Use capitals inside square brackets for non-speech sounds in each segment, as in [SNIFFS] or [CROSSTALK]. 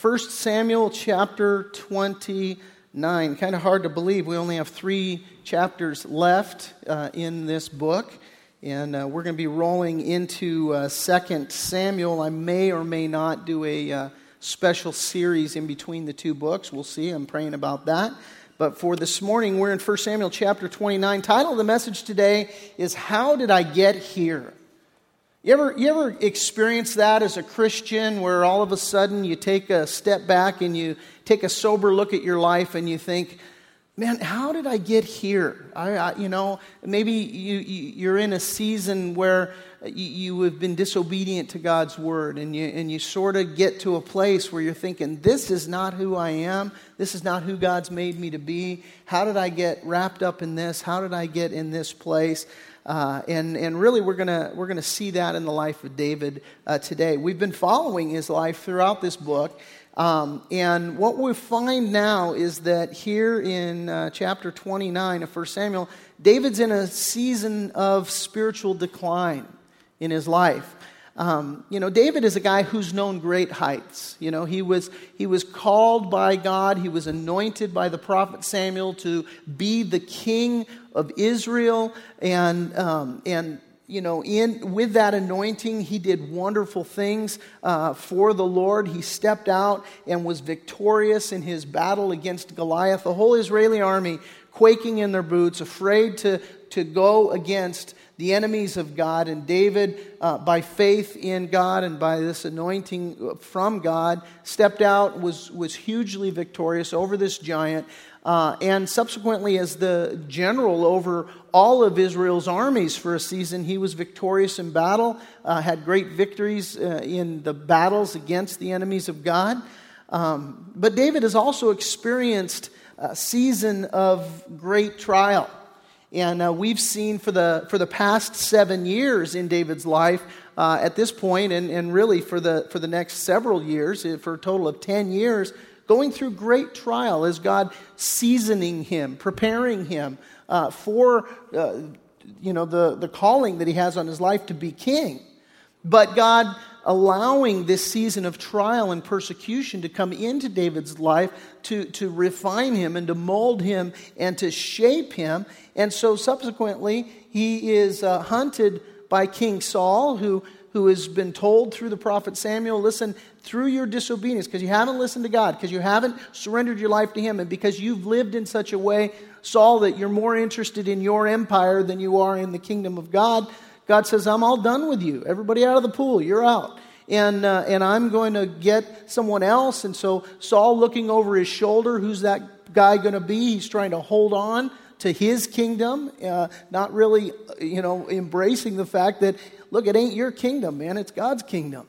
1 Samuel chapter 29. Kind of hard to believe. We only have three chapters left uh, in this book. And uh, we're going to be rolling into uh, 2 Samuel. I may or may not do a uh, special series in between the two books. We'll see. I'm praying about that. But for this morning, we're in 1 Samuel chapter 29. Title of the message today is How Did I Get Here? You ever, you ever experience that as a Christian where all of a sudden you take a step back and you take a sober look at your life and you think, man, how did I get here? I, I you know, maybe you, you, are in a season where you, you have been disobedient to God's word and you, and you sort of get to a place where you're thinking, this is not who I am. This is not who God's made me to be. How did I get wrapped up in this? How did I get in this place? Uh, and, and really, we're going we're gonna see that in the life of David uh, today. We've been following his life throughout this book. Um, and what we find now is that here in uh, chapter 29 of 1 Samuel, David's in a season of spiritual decline in his life. Um, you know, David is a guy who's known great heights. You know, he was, he was called by God, he was anointed by the prophet Samuel to be the king of Israel. And, um, and you know, in, with that anointing, he did wonderful things uh, for the Lord. He stepped out and was victorious in his battle against Goliath. The whole Israeli army quaking in their boots, afraid to, to go against the enemies of God. And David, uh, by faith in God and by this anointing from God, stepped out, was, was hugely victorious over this giant. Uh, and subsequently, as the general over all of Israel's armies for a season, he was victorious in battle, uh, had great victories uh, in the battles against the enemies of God. Um, but David has also experienced a season of great trial. And uh, we've seen for the, for the past seven years in David's life, uh, at this point, and, and really for the, for the next several years, uh, for a total of 10 years, going through great trial as God seasoning him, preparing him uh, for uh, you know, the, the calling that he has on his life to be king. But God allowing this season of trial and persecution to come into David's life to, to refine him and to mold him and to shape him. And so subsequently, he is uh, hunted by King Saul, who, who has been told through the prophet Samuel listen, through your disobedience, because you haven't listened to God, because you haven't surrendered your life to Him, and because you've lived in such a way, Saul, that you're more interested in your empire than you are in the kingdom of God. God says, I'm all done with you. Everybody out of the pool, you're out. And, uh, and I'm going to get someone else. And so Saul, looking over his shoulder, who's that guy going to be? He's trying to hold on to his kingdom, uh, not really, you know, embracing the fact that, look, it ain't your kingdom, man, it's God's kingdom.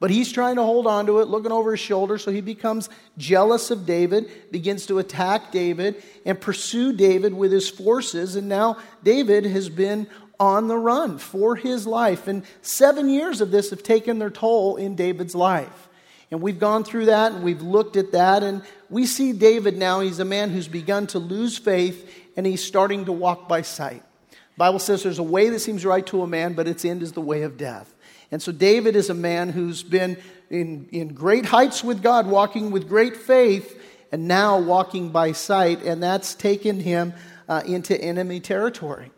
But he's trying to hold on to it, looking over his shoulder, so he becomes jealous of David, begins to attack David, and pursue David with his forces. And now David has been on the run for his life. And seven years of this have taken their toll in David's life. And we've gone through that and we've looked at that. And we see David now, he's a man who's begun to lose faith and he's starting to walk by sight. Bible says there's a way that seems right to a man, but its end is the way of death. And so David is a man who's been in, in great heights with God, walking with great faith, and now walking by sight, and that's taken him uh, into enemy territory.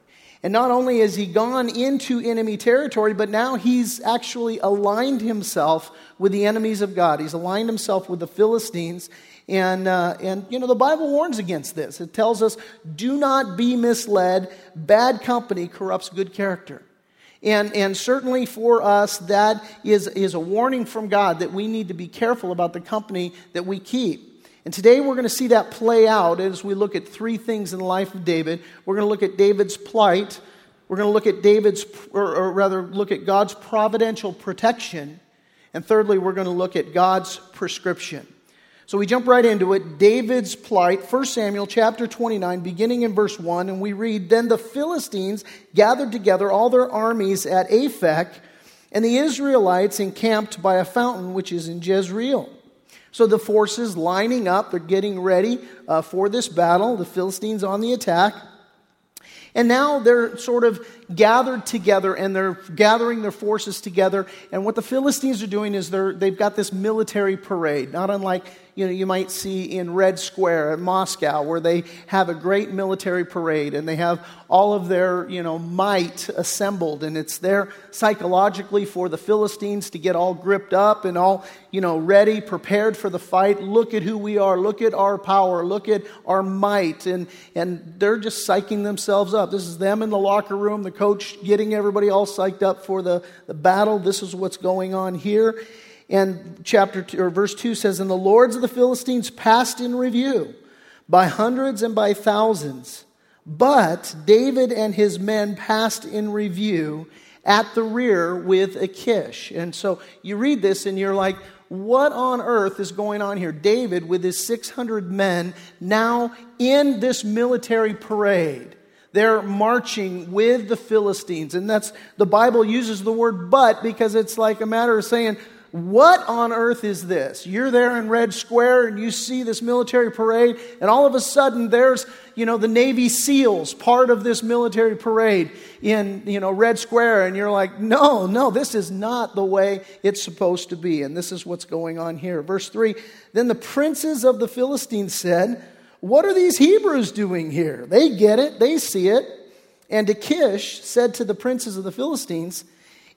And not only has he gone into enemy territory, but now he's actually aligned himself with the enemies of God. He's aligned himself with the Philistines. And, uh, and, you know, the Bible warns against this. It tells us, do not be misled. Bad company corrupts good character. And, and certainly for us, that is, is a warning from God that we need to be careful about the company that we keep. And today we're going to see that play out as we look at three things in the life of David. We're going to look at David's plight. We're going to look at David's, or, or rather, look at God's providential protection. And thirdly, we're going to look at God's prescription. So we jump right into it. David's plight, 1 Samuel chapter 29, beginning in verse 1, and we read Then the Philistines gathered together all their armies at Aphek, and the Israelites encamped by a fountain which is in Jezreel. So the forces lining up, they're getting ready uh, for this battle. The Philistines on the attack. And now they're sort of gathered together and they're gathering their forces together. And what the Philistines are doing is they're, they've got this military parade, not unlike you know, you might see in Red Square in Moscow, where they have a great military parade and they have all of their, you know, might assembled. And it's there psychologically for the Philistines to get all gripped up and all, you know, ready, prepared for the fight. Look at who we are. Look at our power. Look at our might. And, and they're just psyching themselves up. This is them in the locker room, the coach getting everybody all psyched up for the, the battle. This is what's going on here. And chapter two, or verse 2 says, And the lords of the Philistines passed in review by hundreds and by thousands. But David and his men passed in review at the rear with Achish. And so you read this and you're like, what on earth is going on here? David, with his 600 men, now in this military parade. They're marching with the Philistines. And that's, the Bible uses the word but because it's like a matter of saying, what on earth is this? You're there in Red Square and you see this military parade, and all of a sudden there's, you know, the Navy SEALs, part of this military parade in, you know, Red Square, and you're like, no, no, this is not the way it's supposed to be. And this is what's going on here. Verse 3 Then the princes of the Philistines said, What are these Hebrews doing here? They get it, they see it. And Achish said to the princes of the Philistines,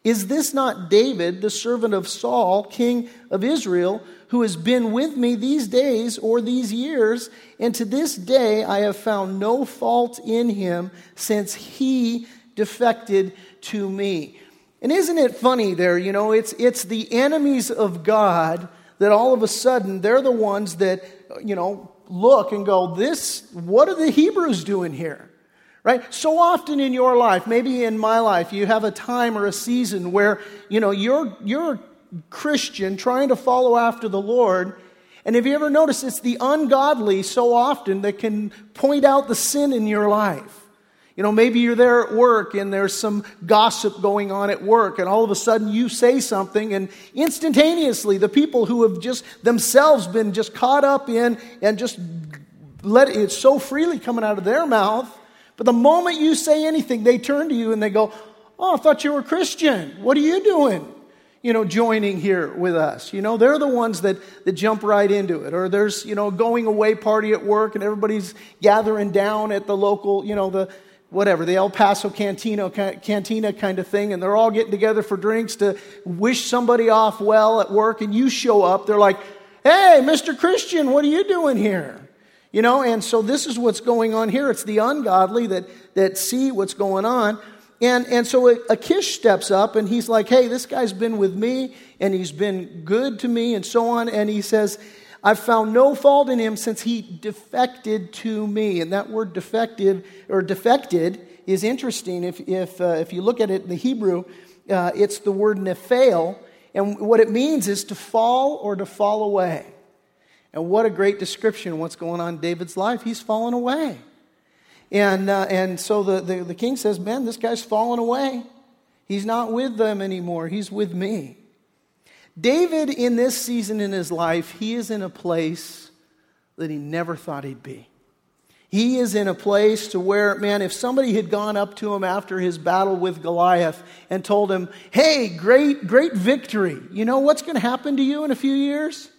is this not David, the servant of Saul, king of Israel, who has been with me these days or these years? And to this day I have found no fault in him since he defected to me. And isn't it funny there? You know, it's, it's the enemies of God that all of a sudden they're the ones that, you know, look and go, This, what are the Hebrews doing here? Right? So often in your life, maybe in my life, you have a time or a season where, you know, you're, you're a Christian trying to follow after the Lord. And have you ever noticed it's the ungodly so often that can point out the sin in your life? You know, maybe you're there at work and there's some gossip going on at work, and all of a sudden you say something, and instantaneously the people who have just themselves been just caught up in and just let it so freely coming out of their mouth but the moment you say anything, they turn to you and they go, Oh, I thought you were Christian. What are you doing? You know, joining here with us. You know, they're the ones that, that jump right into it. Or there's, you know, going away party at work and everybody's gathering down at the local, you know, the whatever, the El Paso Cantina, Cantina kind of thing, and they're all getting together for drinks to wish somebody off well at work, and you show up. They're like, Hey, Mr. Christian, what are you doing here? You know, and so this is what's going on here. It's the ungodly that, that see what's going on. And, and so Achish steps up and he's like, hey, this guy's been with me and he's been good to me and so on. And he says, I've found no fault in him since he defected to me. And that word defective or defected is interesting. If, if, uh, if you look at it in the Hebrew, uh, it's the word nephail. And what it means is to fall or to fall away. And what a great description of what's going on in David's life. He's fallen away. And, uh, and so the, the, the king says, Man, this guy's fallen away. He's not with them anymore, he's with me. David, in this season in his life, he is in a place that he never thought he'd be. He is in a place to where, man, if somebody had gone up to him after his battle with Goliath and told him, hey, great, great victory, you know what's going to happen to you in a few years?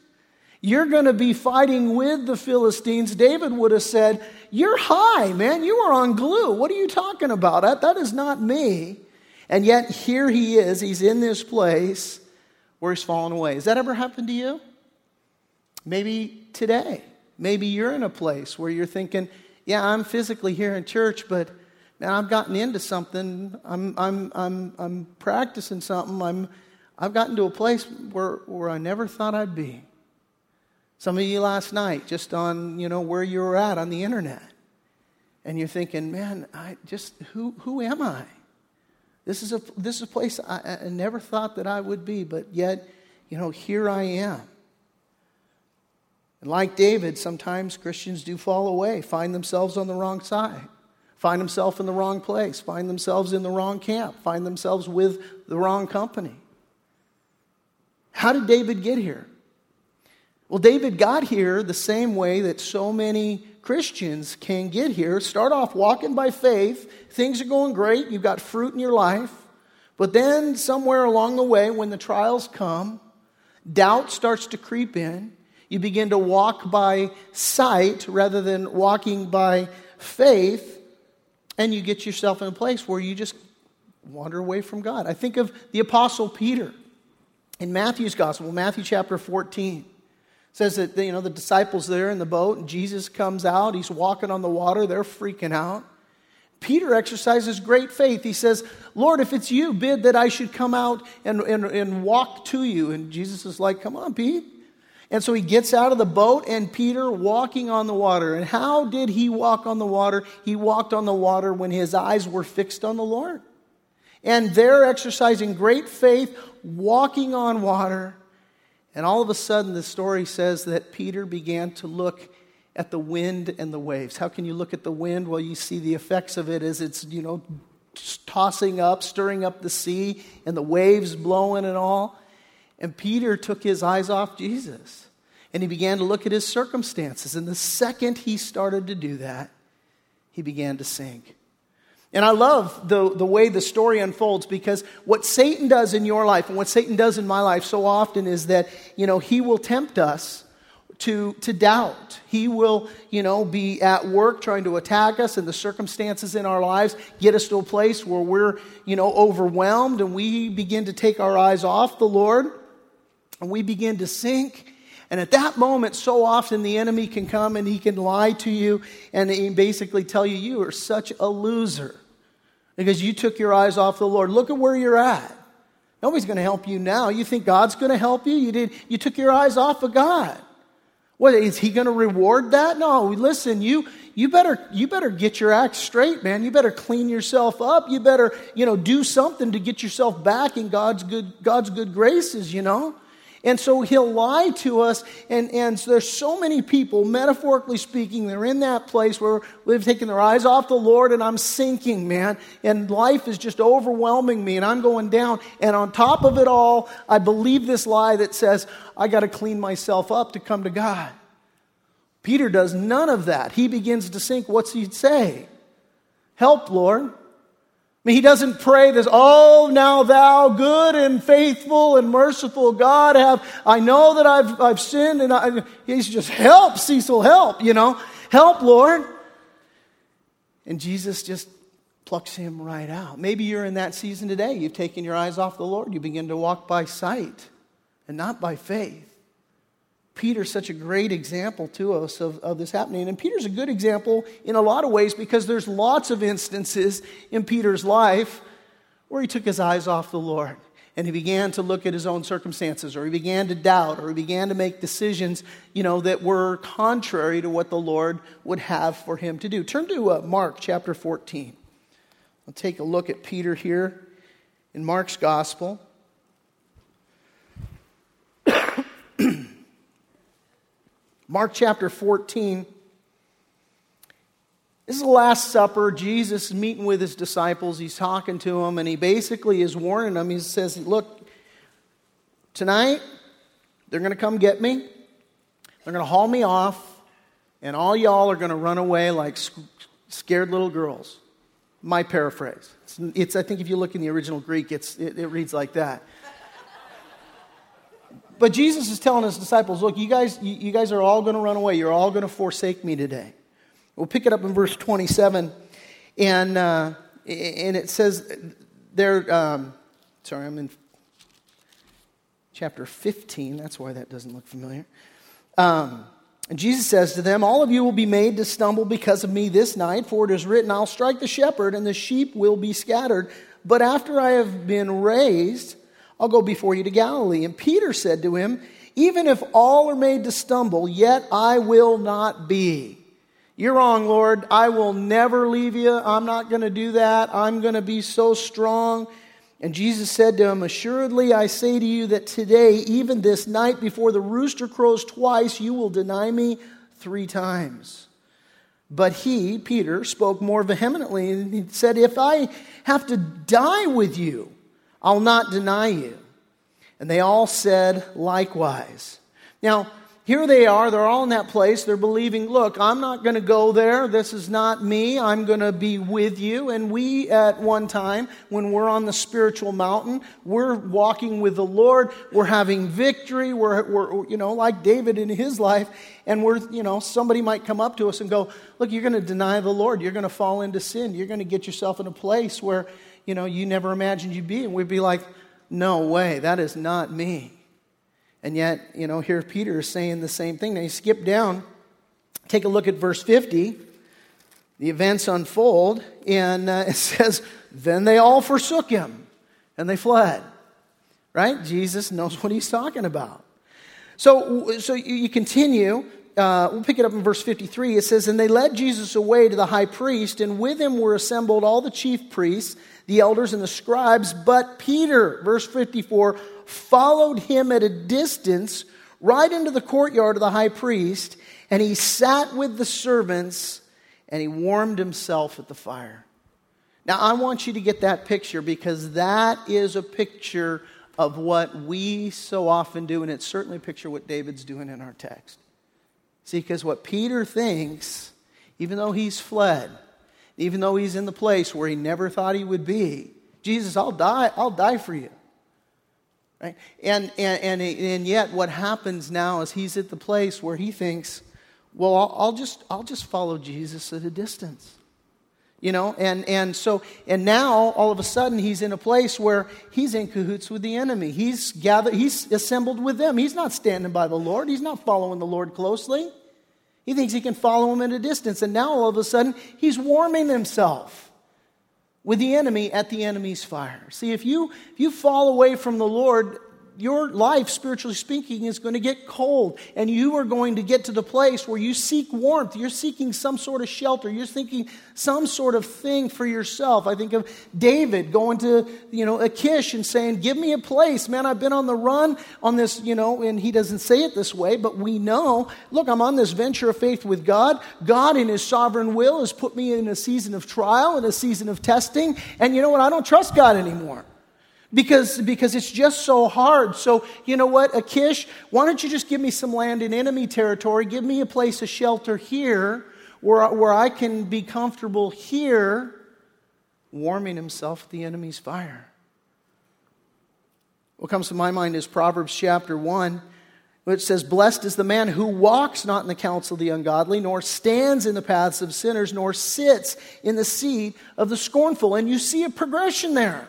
You're going to be fighting with the Philistines. David would have said, You're high, man. You are on glue. What are you talking about? That, that is not me. And yet, here he is. He's in this place where he's fallen away. Has that ever happened to you? Maybe today. Maybe you're in a place where you're thinking, Yeah, I'm physically here in church, but man, I've gotten into something. I'm, I'm, I'm, I'm practicing something. I'm, I've gotten to a place where, where I never thought I'd be. Some of you last night, just on, you know, where you were at on the internet. And you're thinking, man, I just, who, who am I? This is, a, this is a place I, I never thought that I would be, but yet, you know, here I am. And like David, sometimes Christians do fall away, find themselves on the wrong side, find themselves in the wrong place, find themselves in the wrong camp, find themselves with the wrong company. How did David get here? Well, David got here the same way that so many Christians can get here, start off walking by faith, things are going great, you've got fruit in your life, but then somewhere along the way, when the trials come, doubt starts to creep in. You begin to walk by sight rather than walking by faith, and you get yourself in a place where you just wander away from God. I think of the Apostle Peter in Matthew's Gospel, Matthew chapter 14 says that you know the disciples there in the boat and jesus comes out he's walking on the water they're freaking out. Peter exercises great faith. He says lord if it's you bid that i should come out and, and, and walk to you. And jesus is like come on pete. And so he gets out of the boat and peter walking on the water. And how did he walk on the water? He walked on the water when his eyes were fixed on the lord. And they're exercising great faith walking on water and all of a sudden, the story says that Peter began to look at the wind and the waves. How can you look at the wind? Well, you see the effects of it as it's, you know, tossing up, stirring up the sea, and the waves blowing and all. And Peter took his eyes off Jesus and he began to look at his circumstances. And the second he started to do that, he began to sink. And I love the, the way the story unfolds because what Satan does in your life and what Satan does in my life so often is that, you know, he will tempt us to, to doubt. He will, you know, be at work trying to attack us and the circumstances in our lives get us to a place where we're, you know, overwhelmed and we begin to take our eyes off the Lord and we begin to sink and at that moment, so often the enemy can come and he can lie to you and he basically tell you, you are such a loser because you took your eyes off the Lord. Look at where you're at. Nobody's going to help you now. You think God's going to help you? You did. You took your eyes off of God. What is He going to reward that? No. Listen, you you better you better get your act straight, man. You better clean yourself up. You better you know do something to get yourself back in God's good God's good graces. You know. And so he'll lie to us. And, and so there's so many people, metaphorically speaking, they're in that place where they've taken their eyes off the Lord and I'm sinking, man. And life is just overwhelming me and I'm going down. And on top of it all, I believe this lie that says, I got to clean myself up to come to God. Peter does none of that. He begins to sink. What's he say? Help, Lord mean, he doesn't pray this, oh, now thou good and faithful and merciful God have, I know that I've, I've sinned and I, he's just help, Cecil, help, you know, help, Lord. And Jesus just plucks him right out. Maybe you're in that season today. You've taken your eyes off the Lord. You begin to walk by sight and not by faith. Peter's such a great example to us of, of this happening. And Peter's a good example in a lot of ways because there's lots of instances in Peter's life where he took his eyes off the Lord and he began to look at his own circumstances or he began to doubt or he began to make decisions you know that were contrary to what the lord would have for him to do. Turn to uh, mark chapter 14 i'll take a look at peter here in mark's gospel Mark chapter 14. This is the Last Supper. Jesus is meeting with his disciples. He's talking to them, and he basically is warning them. He says, Look, tonight they're going to come get me, they're going to haul me off, and all y'all are going to run away like scared little girls. My paraphrase. It's, it's I think if you look in the original Greek, it's, it, it reads like that. But Jesus is telling his disciples, look, you guys, you, guys are all going to run away. You're all going to forsake me today. We'll pick it up in verse 27. And, uh, and it says there, um, sorry, I'm in chapter 15. That's why that doesn't look familiar. Um, and Jesus says to them, All of you will be made to stumble because of me this night, for it is written, I'll strike the shepherd, and the sheep will be scattered. But after I have been raised, I'll go before you to Galilee. And Peter said to him, Even if all are made to stumble, yet I will not be. You're wrong, Lord. I will never leave you. I'm not going to do that. I'm going to be so strong. And Jesus said to him, Assuredly, I say to you that today, even this night, before the rooster crows twice, you will deny me three times. But he, Peter, spoke more vehemently and he said, If I have to die with you, I'll not deny you. And they all said likewise. Now, here they are, they're all in that place. They're believing, look, I'm not going to go there. This is not me. I'm going to be with you. And we, at one time, when we're on the spiritual mountain, we're walking with the Lord. We're having victory. We're, we're you know, like David in his life. And we're, you know, somebody might come up to us and go, look, you're going to deny the Lord. You're going to fall into sin. You're going to get yourself in a place where, you know, you never imagined you'd be. And we'd be like, no way. That is not me. And yet, you know, here Peter is saying the same thing. Now you skip down, take a look at verse 50. The events unfold, and uh, [LAUGHS] it says, Then they all forsook him and they fled. Right? Jesus knows what he's talking about. So, so you continue. Uh, we'll pick it up in verse 53. It says, And they led Jesus away to the high priest, and with him were assembled all the chief priests, the elders, and the scribes. But Peter, verse 54, followed him at a distance right into the courtyard of the high priest, and he sat with the servants and he warmed himself at the fire. Now, I want you to get that picture because that is a picture of what we so often do, and it's certainly a picture of what David's doing in our text. See, because what Peter thinks, even though he's fled, even though he's in the place where he never thought he would be, Jesus, I'll die, I'll die for you. Right? And, and, and, and yet, what happens now is he's at the place where he thinks, well, I'll, I'll, just, I'll just follow Jesus at a distance. You know, and, and so, and now all of a sudden he's in a place where he's in cahoots with the enemy. He's gathered, he's assembled with them. He's not standing by the Lord, he's not following the Lord closely. He thinks he can follow him at a distance. And now all of a sudden he's warming himself with the enemy at the enemy's fire. See, if you, if you fall away from the Lord, your life, spiritually speaking, is going to get cold. And you are going to get to the place where you seek warmth. You're seeking some sort of shelter. You're seeking some sort of thing for yourself. I think of David going to, you know, Achish and saying, Give me a place. Man, I've been on the run on this, you know, and he doesn't say it this way, but we know, look, I'm on this venture of faith with God. God, in his sovereign will, has put me in a season of trial and a season of testing. And you know what? I don't trust God anymore because, because it's just so hard. So, you know what, Achish, why don't you just give me some land in enemy territory? Give me a place of shelter here where, where I can be comfortable here, warming himself at the enemy's fire. What comes to my mind is Proverbs chapter 1, which says, Blessed is the man who walks not in the counsel of the ungodly, nor stands in the paths of sinners, nor sits in the seat of the scornful. And you see a progression there.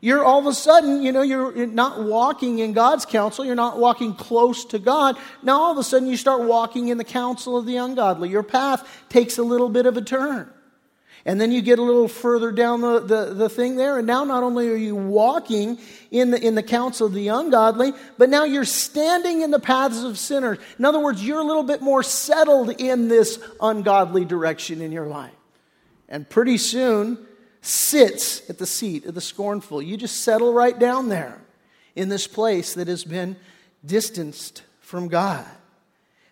You're all of a sudden, you know, you're not walking in God's counsel. You're not walking close to God. Now all of a sudden you start walking in the counsel of the ungodly. Your path takes a little bit of a turn. And then you get a little further down the, the, the thing there, and now not only are you walking in the, in the counsel of the ungodly, but now you're standing in the paths of sinners. In other words, you're a little bit more settled in this ungodly direction in your life. And pretty soon, sits at the seat of the scornful. You just settle right down there in this place that has been distanced from God.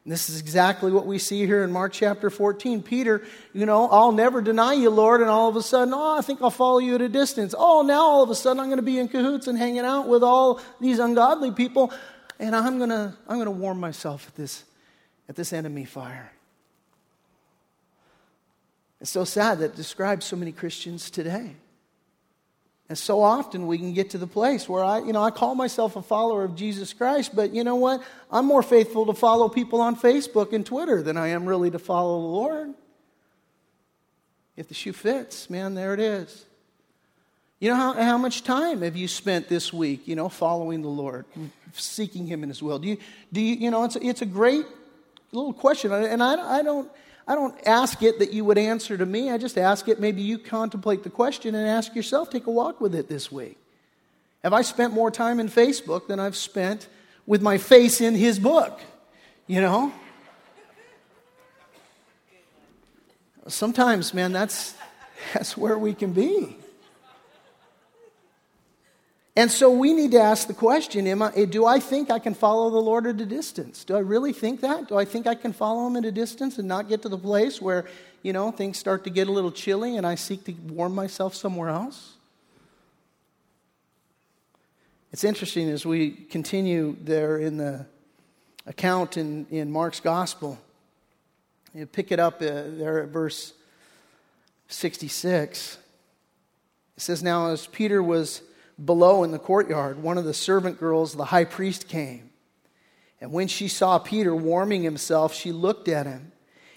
And this is exactly what we see here in Mark chapter 14. Peter, you know, I'll never deny you, Lord. And all of a sudden, oh, I think I'll follow you at a distance. Oh, now all of a sudden I'm going to be in cahoots and hanging out with all these ungodly people. And I'm going to, I'm going to warm myself at this, at this enemy fire. It's so sad that describes so many Christians today. And so often we can get to the place where I, you know, I call myself a follower of Jesus Christ, but you know what? I'm more faithful to follow people on Facebook and Twitter than I am really to follow the Lord. If the shoe fits, man, there it is. You know, how, how much time have you spent this week, you know, following the Lord, seeking Him in His will? Do you, do you, you know, it's a, it's a great little question. And I, I don't, I don't ask it that you would answer to me. I just ask it, maybe you contemplate the question and ask yourself, take a walk with it this week. Have I spent more time in Facebook than I've spent with my face in his book? You know? Sometimes, man, that's, [LAUGHS] that's where we can be. And so we need to ask the question am I, do I think I can follow the Lord at a distance? Do I really think that? Do I think I can follow him at a distance and not get to the place where, you know, things start to get a little chilly and I seek to warm myself somewhere else? It's interesting as we continue there in the account in, in Mark's gospel. You pick it up uh, there at verse 66. It says, Now, as Peter was below in the courtyard, one of the servant girls, the high priest, came. And when she saw Peter warming himself, she looked at him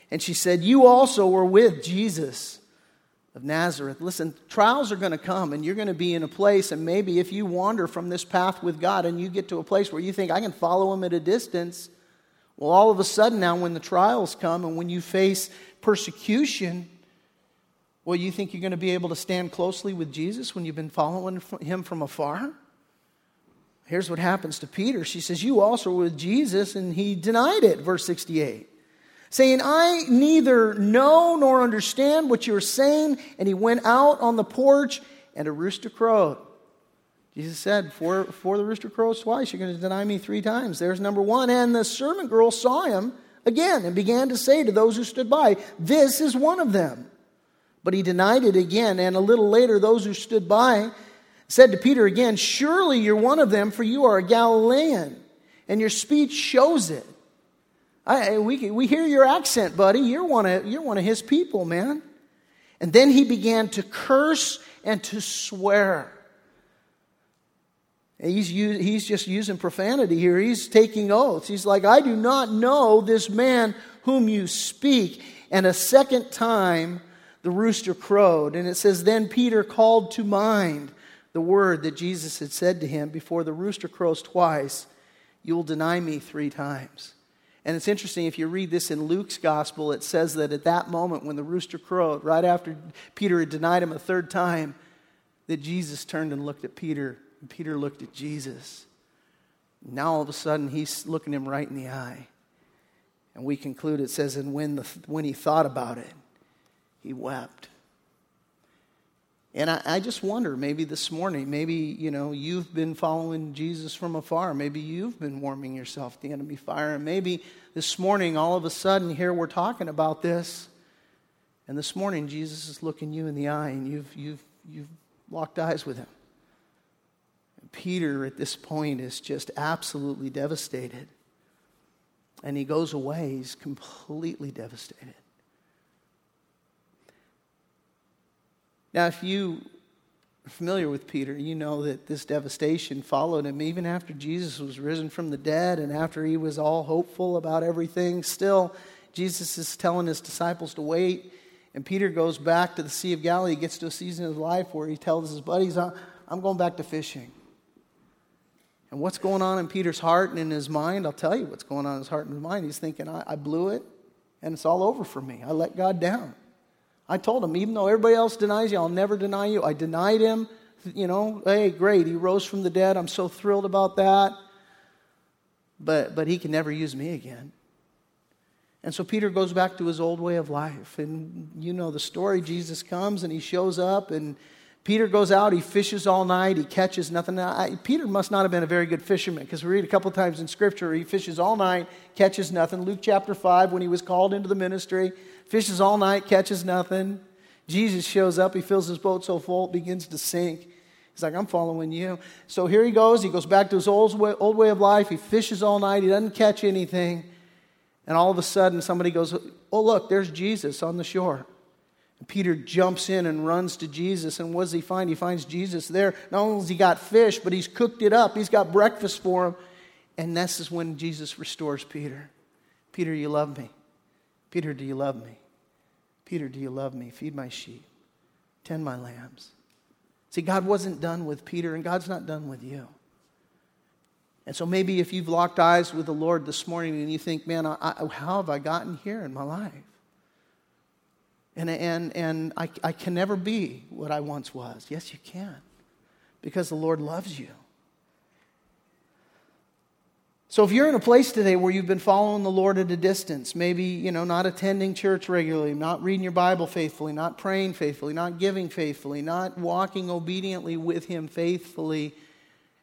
and she said, You also were with Jesus of Nazareth. Listen, trials are going to come, and you're going to be in a place, and maybe if you wander from this path with God and you get to a place where you think, I can follow him at a distance, well, all of a sudden now, when the trials come and when you face persecution, well, you think you're going to be able to stand closely with Jesus when you've been following him from afar? Here's what happens to Peter. She says, You also were with Jesus, and he denied it, verse 68 saying, I neither know nor understand what you're saying. And he went out on the porch, and a rooster crowed. Jesus said, before, before the rooster crows twice, you're going to deny me three times. There's number one. And the servant girl saw him again and began to say to those who stood by, This is one of them. But he denied it again. And a little later, those who stood by said to Peter again, Surely you're one of them, for you are a Galilean, and your speech shows it. I, we, we hear your accent, buddy. You're one, of, you're one of his people, man. And then he began to curse and to swear. He's, he's just using profanity here. He's taking oaths. He's like, I do not know this man whom you speak. And a second time, the rooster crowed. And it says, Then Peter called to mind the word that Jesus had said to him before the rooster crows twice, You will deny me three times. And it's interesting, if you read this in Luke's gospel, it says that at that moment when the rooster crowed, right after Peter had denied him a third time, that Jesus turned and looked at Peter, and Peter looked at Jesus. Now all of a sudden, he's looking him right in the eye. And we conclude it says, and when, the, when he thought about it, he wept. And I, I, just wonder, maybe this morning, maybe, you know, you've been following Jesus from afar. Maybe you've been warming yourself at the enemy fire. And maybe this morning, all of a sudden, here we're talking about this. And this morning, Jesus is looking you in the eye and you've, you've, you've locked eyes with him. And Peter, at this point, is just absolutely devastated. And he goes away, he's completely devastated. Now, if you are familiar with Peter, you know that this devastation followed him even after Jesus was risen from the dead and after he was all hopeful about everything. Still, Jesus is telling his disciples to wait. And Peter goes back to the Sea of Galilee. Gets to a season of his life where he tells his buddies, I'm going back to fishing. And what's going on in Peter's heart and in his mind? I'll tell you what's going on in his heart and his mind. He's thinking, I, I blew it, and it's all over for me. I let God down. I told him, even though everybody else denies you, I'll never deny you. I denied him. You know, hey, great, he rose from the dead. I'm so thrilled about that. But, but he can never use me again. And so Peter goes back to his old way of life. And you know the story. Jesus comes and he shows up, and Peter goes out, he fishes all night, he catches nothing. I, Peter must not have been a very good fisherman because we read a couple times in Scripture he fishes all night, catches nothing. Luke chapter 5, when he was called into the ministry, fishes all night, catches nothing. Jesus shows up, he fills his boat so full it begins to sink. He's like, I'm following you. So here he goes. He goes back to his old way, old way of life. He fishes all night. He doesn't catch anything. And all of a sudden, somebody goes, Oh, look, there's Jesus on the shore. And Peter jumps in and runs to Jesus. And what does he find? He finds Jesus there. Not only has he got fish, but he's cooked it up. He's got breakfast for him. And this is when Jesus restores Peter. Peter, you love me. Peter, do you love me? Peter, do you love me? Feed my sheep, tend my lambs. See, God wasn't done with Peter, and God's not done with you. And so maybe if you've locked eyes with the Lord this morning and you think, man, I, I, how have I gotten here in my life? And, and, and I, I can never be what I once was. Yes, you can, because the Lord loves you. So if you're in a place today where you've been following the Lord at a distance, maybe, you know, not attending church regularly, not reading your Bible faithfully, not praying faithfully, not giving faithfully, not walking obediently with him faithfully,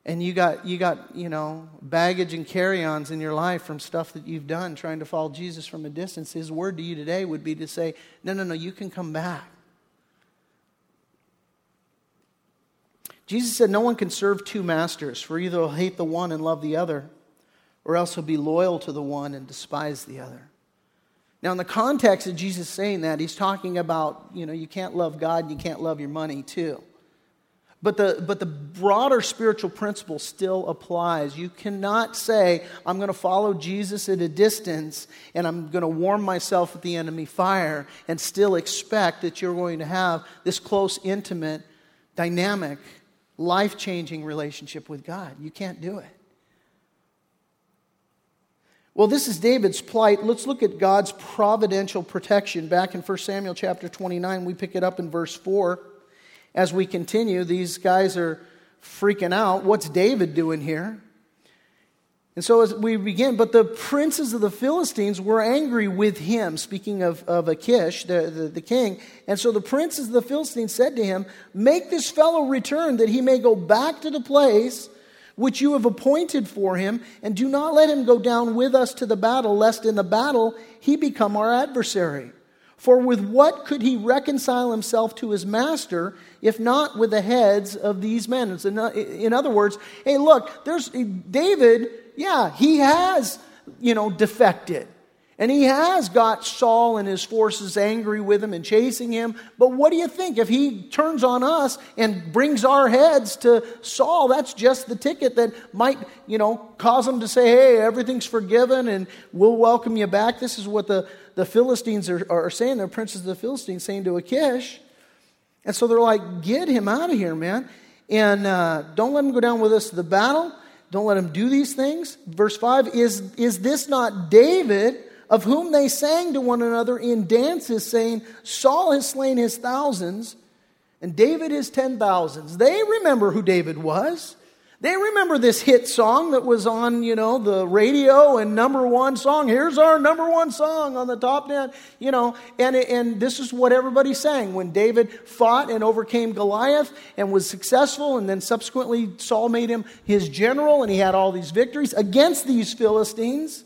and you got you got, you know, baggage and carry-ons in your life from stuff that you've done trying to follow Jesus from a distance, his word to you today would be to say, "No, no, no, you can come back." Jesus said, No one can serve two masters, for either will hate the one and love the other, or else he'll be loyal to the one and despise the other. Now, in the context of Jesus saying that, he's talking about, you know, you can't love God and you can't love your money too. But the, but the broader spiritual principle still applies. You cannot say, I'm going to follow Jesus at a distance and I'm going to warm myself at the enemy fire and still expect that you're going to have this close, intimate, dynamic, life changing relationship with God. You can't do it. Well, this is David's plight. Let's look at God's providential protection. Back in 1 Samuel chapter 29, we pick it up in verse 4 as we continue, these guys are freaking out. What's David doing here? And so as we begin, but the princes of the Philistines were angry with him, speaking of, of Achish, the, the, the, king. And so the princes of the Philistines said to him, Make this fellow return that he may go back to the place which you have appointed for him, and do not let him go down with us to the battle, lest in the battle he become our adversary. For with what could he reconcile himself to his master if not with the heads of these men? In other words, hey, look, there's David, yeah, he has, you know, defected. And he has got Saul and his forces angry with him and chasing him. But what do you think? If he turns on us and brings our heads to Saul, that's just the ticket that might, you know, cause him to say, hey, everything's forgiven and we'll welcome you back. This is what the, the Philistines are, are saying. The princes of the Philistines saying to Achish. And so they're like, get him out of here, man. And uh, don't let him go down with us to the battle. Don't let him do these things. Verse 5 is, is this not David? Of whom they sang to one another in dances, saying, Saul has slain his thousands, and David his ten thousands. They remember who David was. They remember this hit song that was on, you know, the radio and number one song. Here's our number one song on the top ten, you know, and, and this is what everybody sang when David fought and overcame Goliath and was successful, and then subsequently Saul made him his general, and he had all these victories against these Philistines.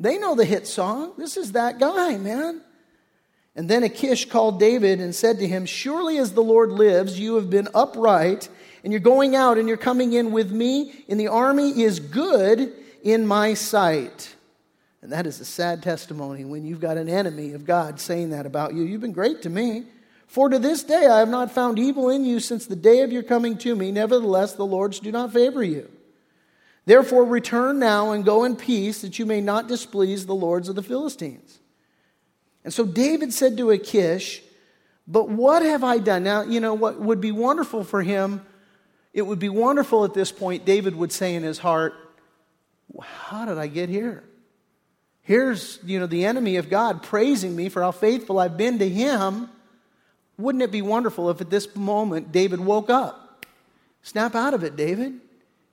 They know the hit song. This is that guy, man. And then Achish called David and said to him, Surely as the Lord lives, you have been upright, and you're going out and you're coming in with me in the army is good in my sight. And that is a sad testimony when you've got an enemy of God saying that about you. You've been great to me. For to this day I have not found evil in you since the day of your coming to me. Nevertheless, the Lords do not favor you. Therefore, return now and go in peace, that you may not displease the lords of the Philistines. And so David said to Achish, But what have I done? Now, you know, what would be wonderful for him, it would be wonderful at this point, David would say in his heart, How did I get here? Here's, you know, the enemy of God praising me for how faithful I've been to him. Wouldn't it be wonderful if at this moment David woke up? Snap out of it, David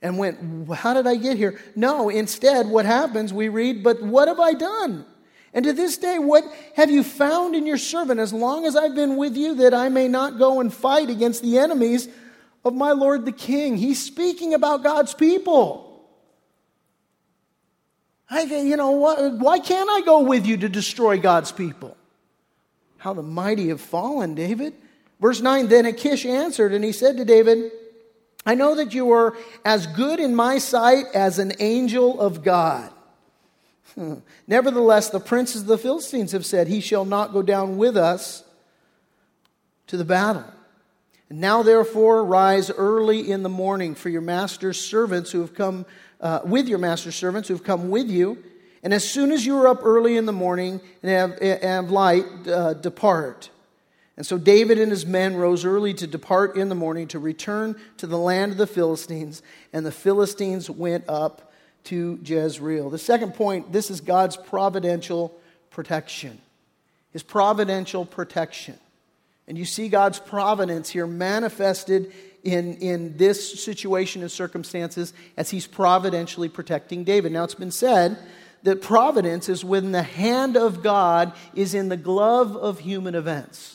and went, How did I get here? No, instead, what happens, we read, But what have I done? And to this day, what have you found in your servant as long as I've been with you that I may not go and fight against the enemies of my Lord the King? He's speaking about God's people. I, you know, why can't I go with you to destroy God's people? How the mighty have fallen, David. Verse 9 Then Achish answered, and he said to David, I know that you are as good in my sight as an angel of God. Hmm. Nevertheless, the princes of the Philistines have said, He shall not go down with us to the battle. And now, therefore, rise early in the morning for your master's servants who have come uh, with your master's servants who have come with you. And as soon as you are up early in the morning and have, have light, uh, depart. And so David and his men rose early to depart in the morning to return to the land of the Philistines, and the Philistines went up to Jezreel. The second point this is God's providential protection. His providential protection. And you see God's providence here manifested in, in this situation and circumstances as he's providentially protecting David. Now, it's been said that providence is when the hand of God is in the glove of human events.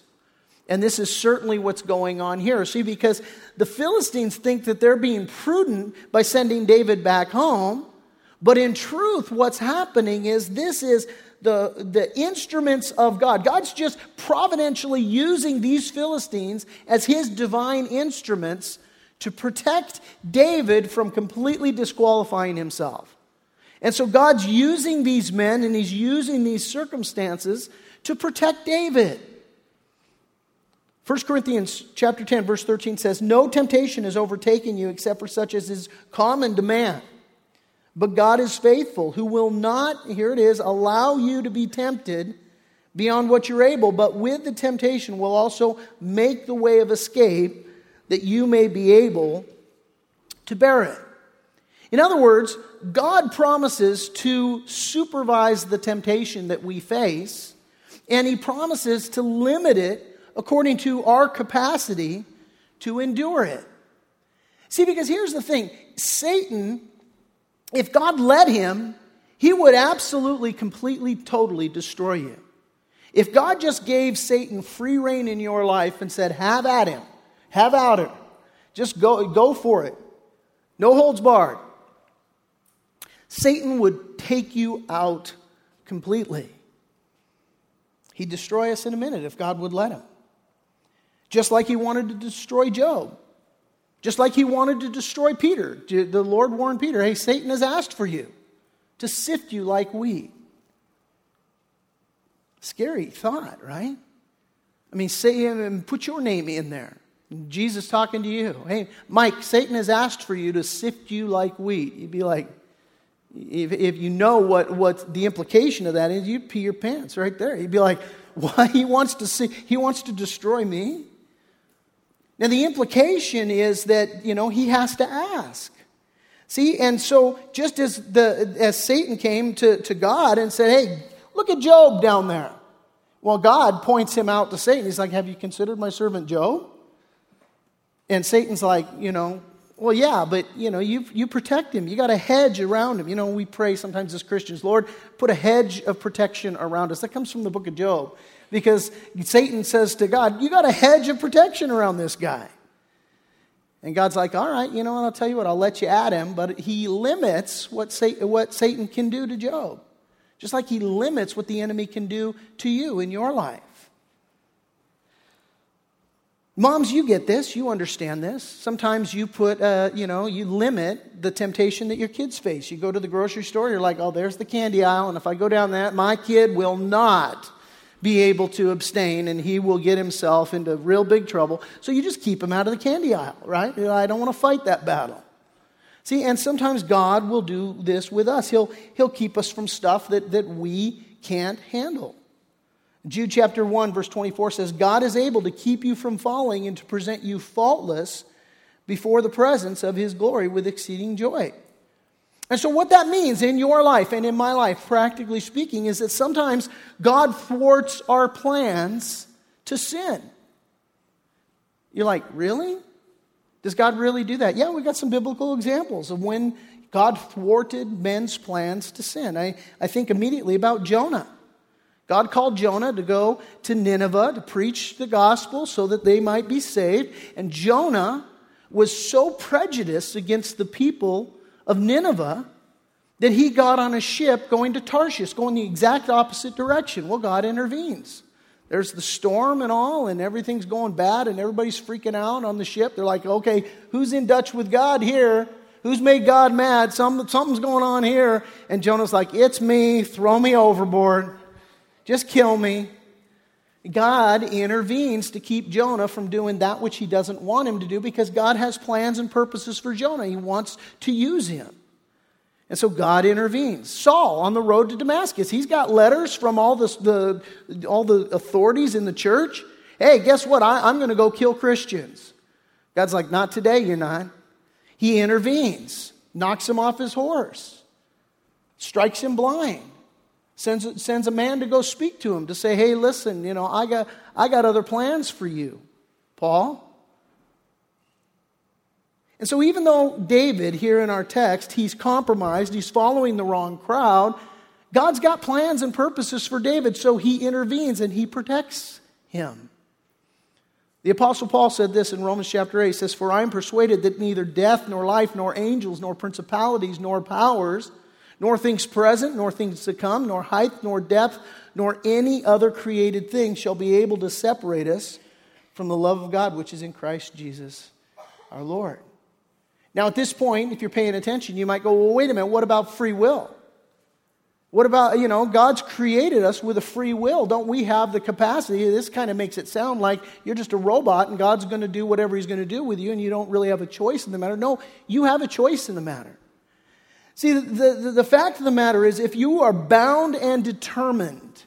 And this is certainly what's going on here. See, because the Philistines think that they're being prudent by sending David back home. But in truth, what's happening is this is the, the instruments of God. God's just providentially using these Philistines as his divine instruments to protect David from completely disqualifying himself. And so God's using these men and he's using these circumstances to protect David. 1 Corinthians chapter 10 verse 13 says, "No temptation has overtaken you except for such as is common to man. But God is faithful, who will not, here it is, allow you to be tempted beyond what you're able, but with the temptation will also make the way of escape that you may be able to bear it." In other words, God promises to supervise the temptation that we face, and He promises to limit it according to our capacity to endure it. See, because here's the thing Satan, if God let him, he would absolutely, completely, totally destroy you. If God just gave Satan free rein in your life and said, Have at him, have at him, just go, go for it, no holds barred, Satan would take you out completely. He'd destroy us in a minute if God would let him. Just like he wanted to destroy Job. Just like he wanted to destroy Peter. The Lord warned Peter, hey, Satan has asked for you to sift you like wheat. Scary thought, right? I mean, say and put your name in there. Jesus talking to you. Hey, Mike, Satan has asked for you to sift you like wheat. You'd be like, if, if you know what, what the implication of that is, you'd pee your pants right there. You'd be like, why he wants to see, he wants to destroy me? Now the implication is that, you know, he has to ask. See, and so just as the as Satan came to, to God and said, Hey, look at Job down there. Well, God points him out to Satan. He's like, Have you considered my servant Job? And Satan's like, you know, well, yeah, but you know, you, you protect him. You got a hedge around him. You know, we pray sometimes as Christians, Lord, put a hedge of protection around us. That comes from the book of Job. Because Satan says to God, You got a hedge of protection around this guy. And God's like, All right, you know what? I'll tell you what, I'll let you at him. But he limits what, Satan can do to Job. Just like he limits what the enemy can do to you in your life. Moms, you get this. You understand this. Sometimes you put, uh, you know, you limit the temptation that your kids face. You go to the grocery store, you're like, oh, there's the candy aisle, and if I go down that, my kid will not be able to abstain and he will get himself into real big trouble. So you just keep him out of the candy aisle, right? I don't want to fight that battle. See, and sometimes God will do this with us. He'll, he'll keep us from stuff that, that we can't handle. Jude chapter 1, verse 24 says, God is able to keep you from falling and to present you faultless before the presence of his glory with exceeding joy. And so, what that means in your life and in my life, practically speaking, is that sometimes God thwarts our plans to sin. You're like, really? Does God really do that? Yeah, we've got some biblical examples of when God thwarted men's plans to sin. I, I think immediately about Jonah. God called Jonah to go to Nineveh to preach the gospel so that they might be saved. And Jonah was so prejudiced against the people of Nineveh that he got on a ship going to Tarshish, going the exact opposite direction. Well, God intervenes. There's the storm and all, and everything's going bad, and everybody's freaking out on the ship. They're like, okay, who's in Dutch with God here? Who's made God mad? Some, something's going on here. And Jonah's like, it's me. Throw me overboard. Just kill me. God intervenes to keep Jonah from doing that which he doesn't want him to do because God has plans and purposes for Jonah. He wants to use him. And so God intervenes. Saul on the road to Damascus, he's got letters from all, the, all the authorities in the church. Hey, guess what? I, I'm going to go kill Christians. God's like, not today, you're not. He intervenes, knocks him off his horse, strikes him blind sends, sends a man to go speak to him to say, hey, listen, you know, I got, I got other plans for you, Paul. And so, even though David, here in our text, he's compromised, he's following the wrong crowd, God's got plans and purposes for David, so he intervenes and he protects him. The Apostle Paul said this in Romans chapter 8. He says, For I am persuaded that neither death, nor life, nor angels, nor principalities, nor powers, nor things present, nor things to come, nor height, nor depth, nor any other created thing shall be able to separate us from the love of God which is in Christ Jesus our Lord. Now, at this point, if you're paying attention, you might go, well, wait a minute, what about free will? What about, you know, God's created us with a free will. Don't we have the capacity? This kind of makes it sound like you're just a robot and God's going to do whatever He's going to do with you and you don't really have a choice in the matter. No, you have a choice in the matter. See, the, the, the fact of the matter is, if you are bound and determined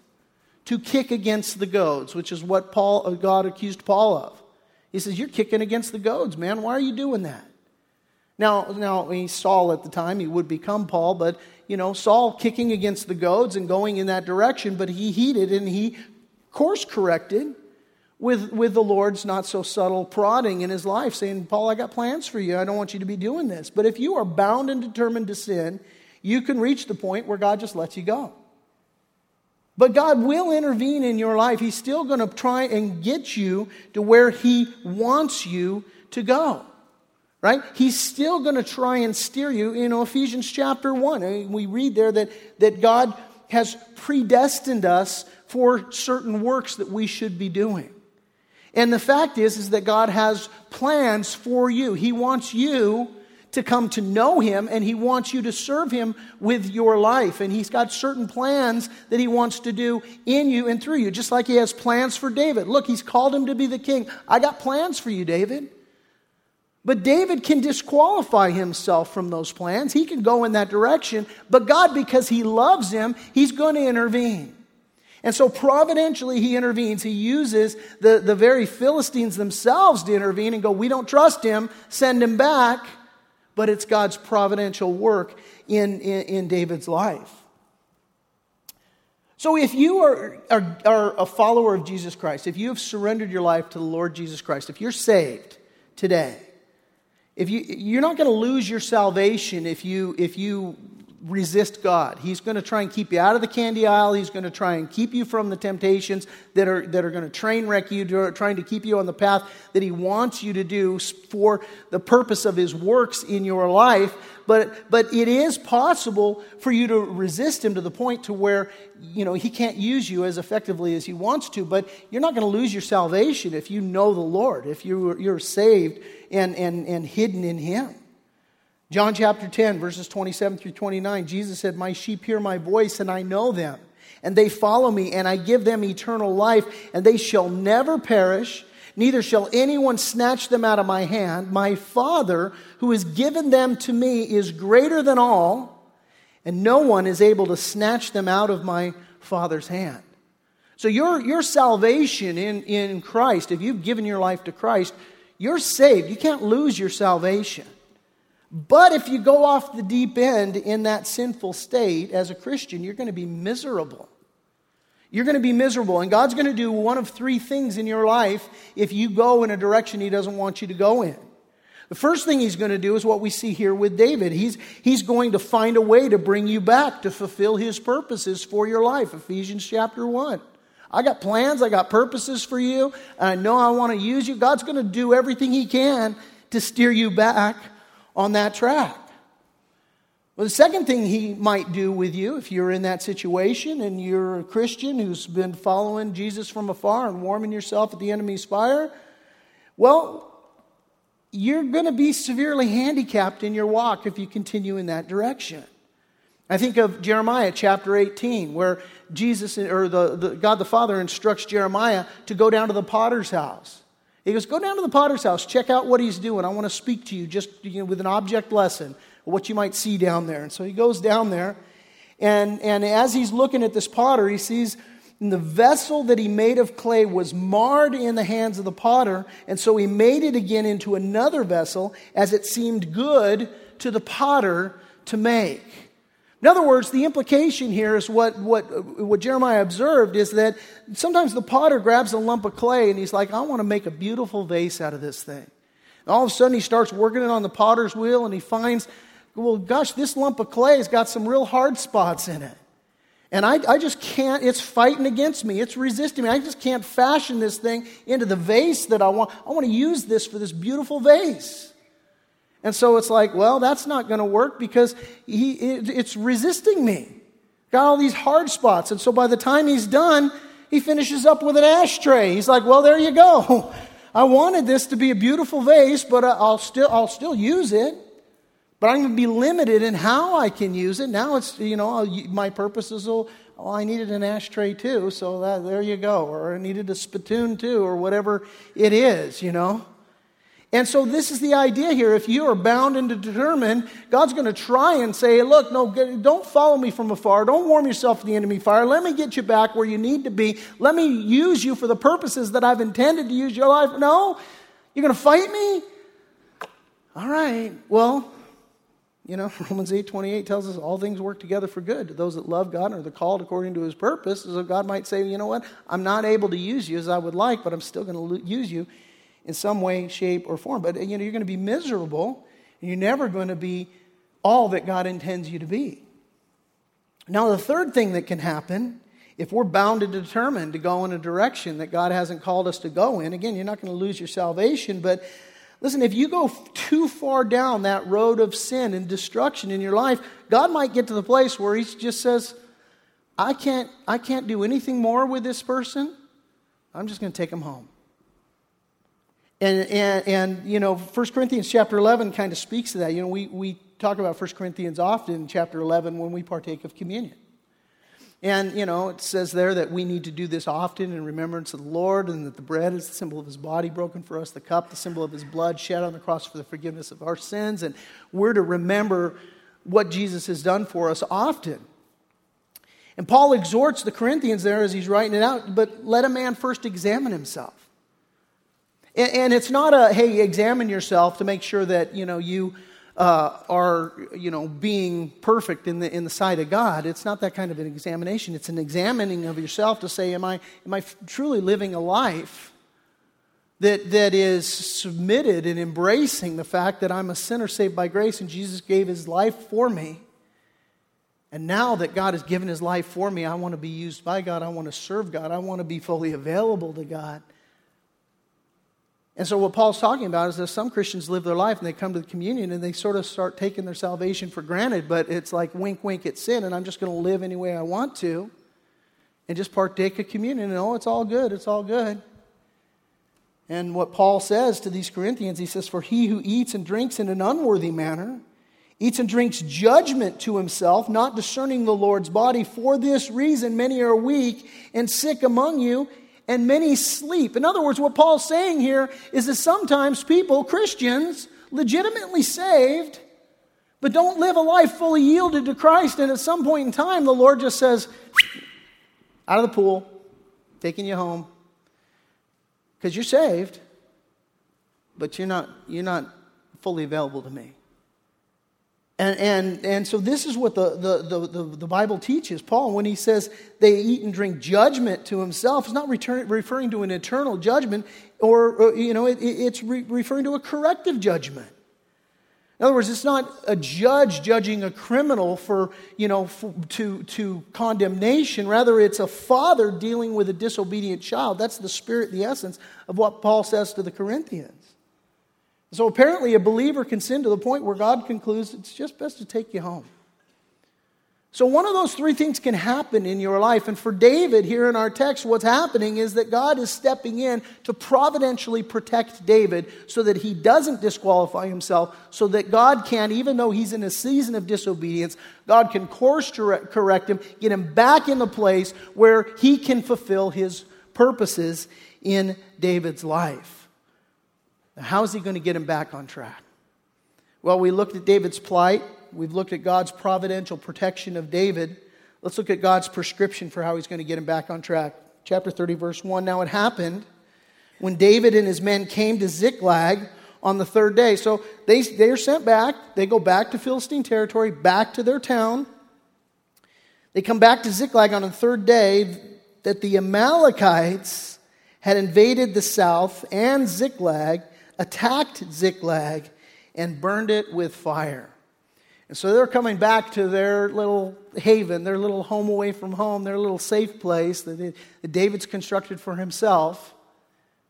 to kick against the goads, which is what Paul, uh, God accused Paul of, he says, You're kicking against the goads, man. Why are you doing that? Now, now he Saul at the time, he would become Paul, but you know, Saul kicking against the goads and going in that direction, but he heeded and he course corrected with, with the Lord's not so subtle prodding in his life, saying, Paul, I got plans for you. I don't want you to be doing this. But if you are bound and determined to sin, you can reach the point where God just lets you go. But God will intervene in your life. He's still going to try and get you to where He wants you to go right? He's still going to try and steer you. You know, Ephesians chapter 1, eh, we read there that, that God has predestined us for certain works that we should be doing. And the fact is, is that God has plans for you. He wants you to come to know Him and He wants you to serve Him with your life. And He's got certain plans that He wants to do in you and through you, just like He has plans for David. Look, He's called him to be the king. I got plans for you, David. But David can disqualify himself from those plans. He can go in that direction. But God, because he loves him, he's going to intervene. And so providentially, he intervenes. He uses the, the very Philistines themselves to intervene and go, We don't trust him, send him back. But it's God's providential work in, in, in David's life. So if you are, are, are a follower of Jesus Christ, if you have surrendered your life to the Lord Jesus Christ, if you're saved today, if you, you're not going to lose your salvation if you, if you resist God. He's going to try and keep you out of the candy aisle. He's going to try and keep you from the temptations that are, that are going to train wreck you, trying to keep you on the path that He wants you to do for the purpose of His works in your life. But, but it is possible for you to resist Him to the point to where, you know, He can't use you as effectively as He wants to. But you're not going to lose your salvation if you know the Lord, if you, you're saved and, and, and hidden in Him. John chapter 10, verses 27 through 29, Jesus said, My sheep hear my voice, and I know them, and they follow me, and I give them eternal life, and they shall never perish, neither shall anyone snatch them out of my hand. My Father, who has given them to me, is greater than all, and no one is able to snatch them out of my Father's hand. So, your, your salvation in, in Christ, if you've given your life to Christ, you're saved. You can't lose your salvation. But if you go off the deep end in that sinful state as a Christian, you're going to be miserable. You're going to be miserable. And God's going to do one of three things in your life if you go in a direction He doesn't want you to go in. The first thing He's going to do is what we see here with David. He's, he's going to find a way to bring you back to fulfill His purposes for your life. Ephesians chapter 1. I got plans, I got purposes for you. I know I want to use you. God's going to do everything He can to steer you back on that track. Well, the second thing he might do with you, if you're in that situation and you're a Christian who's been following Jesus from afar and warming yourself at the enemy's fire, well, you're going to be severely handicapped in your walk if you continue in that direction. I think of Jeremiah chapter 18, where Jesus or the, the, God the Father instructs Jeremiah to go down to the potter's house. He goes, Go down to the potter's house, check out what he's doing. I want to speak to you just you know, with an object lesson, what you might see down there. And so he goes down there, and, and as he's looking at this potter, he sees the vessel that he made of clay was marred in the hands of the potter, and so he made it again into another vessel as it seemed good to the potter to make. In other words, the implication here is what, what, what Jeremiah observed is that sometimes the potter grabs a lump of clay and he's like, I want to make a beautiful vase out of this thing. And all of a sudden he starts working it on the potter's wheel and he finds, well, gosh, this lump of clay has got some real hard spots in it. And I, I just can't, it's fighting against me. It's resisting me. I just can't fashion this thing into the vase that I want. I want to use this for this beautiful vase. And so it's like, well, that's not going to work because he, it, it's resisting me. Got all these hard spots. And so by the time he's done, he finishes up with an ashtray. He's like, well, there you go. [LAUGHS] I wanted this to be a beautiful vase, but uh, I'll still, I'll still use it. but I'm going to be limited in how I can use it. Now it's, you know, my purposes will, oh, I needed an ashtray too, so that, there you go. Or I needed a spittoon too, or whatever it is, you know. And so this is the idea here. If you are bound and determined, God's going to try and say, look, no, don't follow me from afar. Don't warm yourself to the enemy fire. Let me get you back where you need to be. Let me use you for the purposes that I've intended to use your life. No? You're going to fight me? All right. Well, you know, [LAUGHS] Romans 8 28 tells us all things work together for good to those that love God and are the called according to his purpose. So God might say, you know what? I'm not able to use you as I would like, but I'm still going to use you in some way, shape, or form. But you know, you're going to be miserable, and you're never going to be all that God intends you to be. Now, the third thing that can happen if we're bound and determined to go in a direction that God hasn't called us to go in, again, you're not going to lose your salvation, but Listen, if you go too far down that road of sin and destruction in your life, God might get to the place where He just says, I can't, I can't do anything more with this person. I'm just going to take him home. And, and, and, you know, 1 Corinthians chapter 11 kind of speaks to that. You know, we, we talk about 1 Corinthians often in chapter 11 when we partake of communion. And, you know, it says there that we need to do this often in remembrance of the Lord, and that the bread is the symbol of his body broken for us, the cup, the symbol of his blood shed on the cross for the forgiveness of our sins. And we're to remember what Jesus has done for us often. And Paul exhorts the Corinthians there as he's writing it out, but let a man first examine himself. And, and it's not a, hey, examine yourself to make sure that, you know, you uh, are you know being perfect in the in the sight of God. It's not that kind of an examination. It's an examining of yourself to say, am I am I truly living a life that that is submitted and embracing the fact that I'm a sinner saved by grace and Jesus gave His life for me. And now that God has given His life for me, I want to be used by God. I want to serve God. I want to be fully available to God. And so, what Paul's talking about is that some Christians live their life and they come to the communion and they sort of start taking their salvation for granted, but it's like wink, wink, it's sin, and I'm just going to live any way I want to and just partake of communion. And oh, it's all good, it's all good. And what Paul says to these Corinthians, he says, For he who eats and drinks in an unworthy manner eats and drinks judgment to himself, not discerning the Lord's body. For this reason, many are weak and sick among you and many sleep. In other words, what Paul's saying here is that sometimes people, Christians, legitimately saved, but don't live a life fully yielded to Christ. And at some point in time, the Lord just says, [SNIFFS] out of the pool, taking you home. Because you're saved, but you're not, you're not fully available to me. And, and, and so this is what the, the, the, the, Bible teaches. Paul, when he says they eat and drink judgment to himself, it's not return, referring to an eternal judgment, or, or you know, it, it's re- referring to a corrective judgment. In other words, it's not a judge judging a criminal for, you know, for, to, to condemnation. Rather, it's a father dealing with a disobedient child. That's the spirit, the essence of what Paul says to the Corinthians. So apparently, a believer can sin to the point where God concludes it's just best to take you home. So, one of those three things can happen in your life. And for David, here in our text, what's happening is that God is stepping in to providentially protect David so that he doesn't disqualify himself, so that God can, even though he's in a season of disobedience, God can course correct him, get him back in the place where he can fulfill his purposes in David's life. Now, how is he going to get him back on track? Well, we looked at David's plight. We've looked at God's providential protection of David. Let's look at God's prescription for how he's going to get him back on track. Chapter 30, verse 1. Now it happened when David and his men came to Ziklag on the third day. So they, they are sent back. They go back to Philistine territory, back to their town. They come back to Ziklag on the third day that the Amalekites had invaded the south and Ziklag attacked Ziklag and burned it with fire. And so they're coming back to their little haven, their little home away from home, their little safe place that, David's constructed for himself,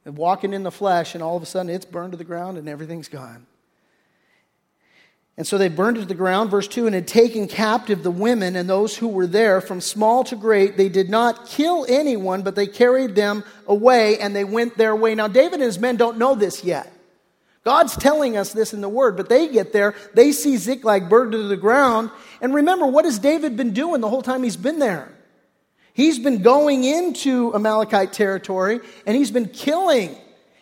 and walking in the flesh, and all of a sudden it's burned to the ground and everything's gone. And so they burned it to the ground, verse 2, and had taken captive the women and those who were there from small to great. They did not kill anyone, but they carried them away and they went their way. Now, David and his men don't know this yet. God's telling us this in the Word, but they get there, they see Ziklag burned to the ground. And remember, what has David been doing the whole time he's been there? He's been going into Amalekite territory and he's been killing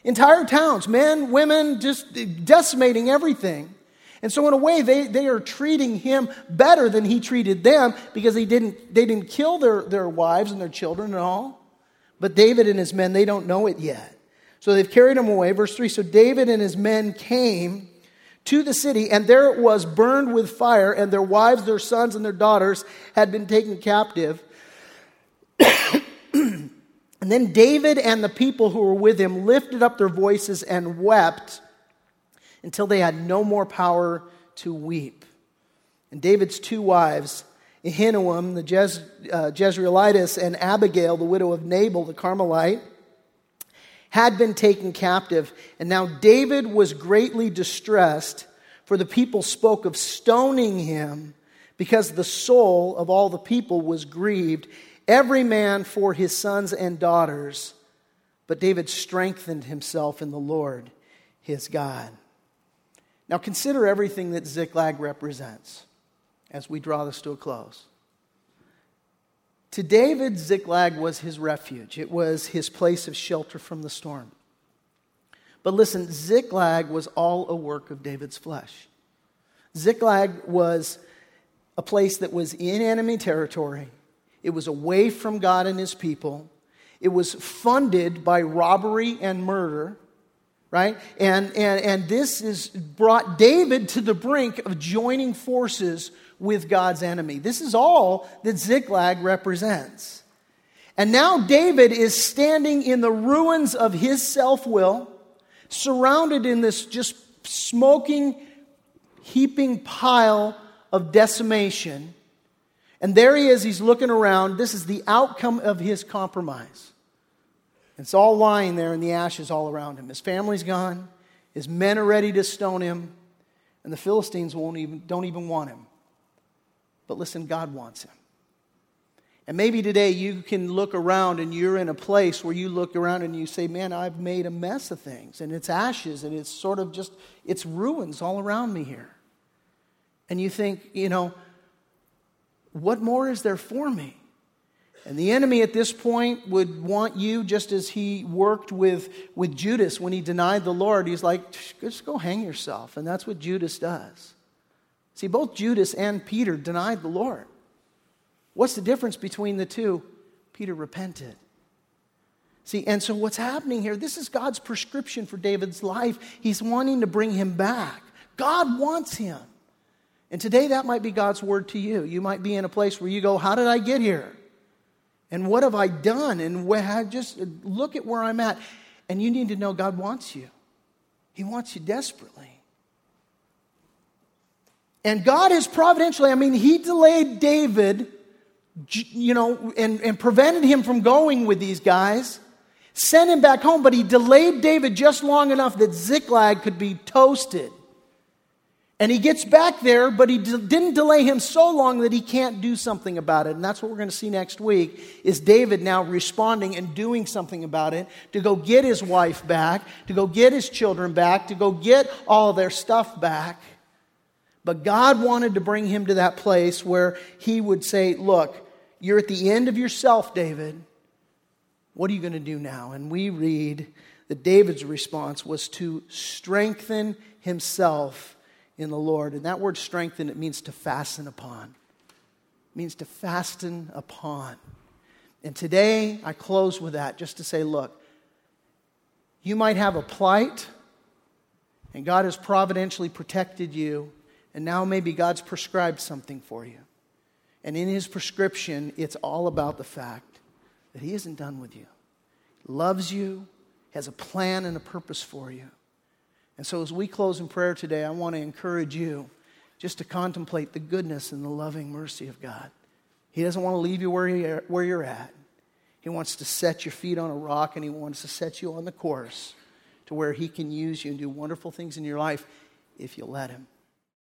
entire towns, men, women, just decimating everything. And so, in a way, they, they are treating him better than he treated them because he didn't, they didn't kill their, their wives and their children and all. But David and his men, they don't know it yet. So they've carried him away. Verse 3 So David and his men came to the city, and there it was burned with fire, and their wives, their sons, and their daughters had been taken captive. [COUGHS] and then David and the people who were with him lifted up their voices and wept until they had no more power to weep. And David's two wives, Ahinoam, the Jez, uh, Jezreelitess, and Abigail, the widow of Nabal, the Carmelite, had been taken captive. And now David was greatly distressed, for the people spoke of stoning him because the soul of all the people was grieved, every man for his sons and daughters. But David strengthened himself in the Lord his God. Now consider everything that Ziklag represents as we draw this to a close. To David, Ziklag was his refuge, it was his place of shelter from the storm. But listen, Ziklag was all a work of David's flesh. Ziklag was a place that was in enemy territory, it was away from God and his people, it was funded by robbery and murder right? And, and, and this is brought David to the brink of joining forces with God's enemy. This is all that Ziklag represents. And now David is standing in the ruins of his self will, surrounded in this just smoking, heaping pile of decimation. And there he is, he's looking around. This is the outcome of his compromise. It's all lying there in the ashes all around him. His family's gone. His men are ready to stone him. And the Philistines won't even, don't even want him. But listen, God wants him. And maybe today you can look around and you're in a place where you look around and you say, Man, I've made a mess of things. And it's ashes and it's sort of just, it's ruins all around me here. And you think, you know, what more is there for me? And the enemy at this point would want you, just as he worked with, with Judas when he denied the Lord. He's like, just go hang yourself. And that's what Judas does. See, both Judas and Peter denied the Lord. What's the difference between the two? Peter repented. See, and so what's happening here, this is God's prescription for David's life. He's wanting to bring him back. God wants him. And today that might be God's word to you. You might be in a place where you go, How did I get here? And what have I done? And where, just uh, look at where I'm at. And you need to know God wants you. He wants you desperately. And God is providentially, I mean, He delayed David, you know, and, and prevented him from going with these guys, sent him back home, but He delayed David just long enough that Ziklag could be toasted. And he gets back there, but he d- didn't delay him so long that he can't do something about it. And that's what we're going to see next week is David now responding and doing something about it to go get his wife back, to go get his children back, to go get all their stuff back. But God wanted to bring him to that place where he would say, Look, you're at the end of yourself, David. What are you going to do now? And we read that David's response was to strengthen himself in the Lord. And that word strengthen, it means to fasten upon. It means to fasten upon. And today I close with that just to say, look, you might have a plight, and God has providentially protected you, and now maybe God's prescribed something for you. And in his prescription, it's all about the fact that he isn't done with you. He loves you, has a plan and a purpose for you. And so, as we close in prayer today, I want to encourage you just to contemplate the goodness and the loving mercy of God. He doesn't want to leave you where, you, where you're at. He wants to set your feet on a rock and He wants to set you on the course to where He can use you and do wonderful things in your life if you let Him.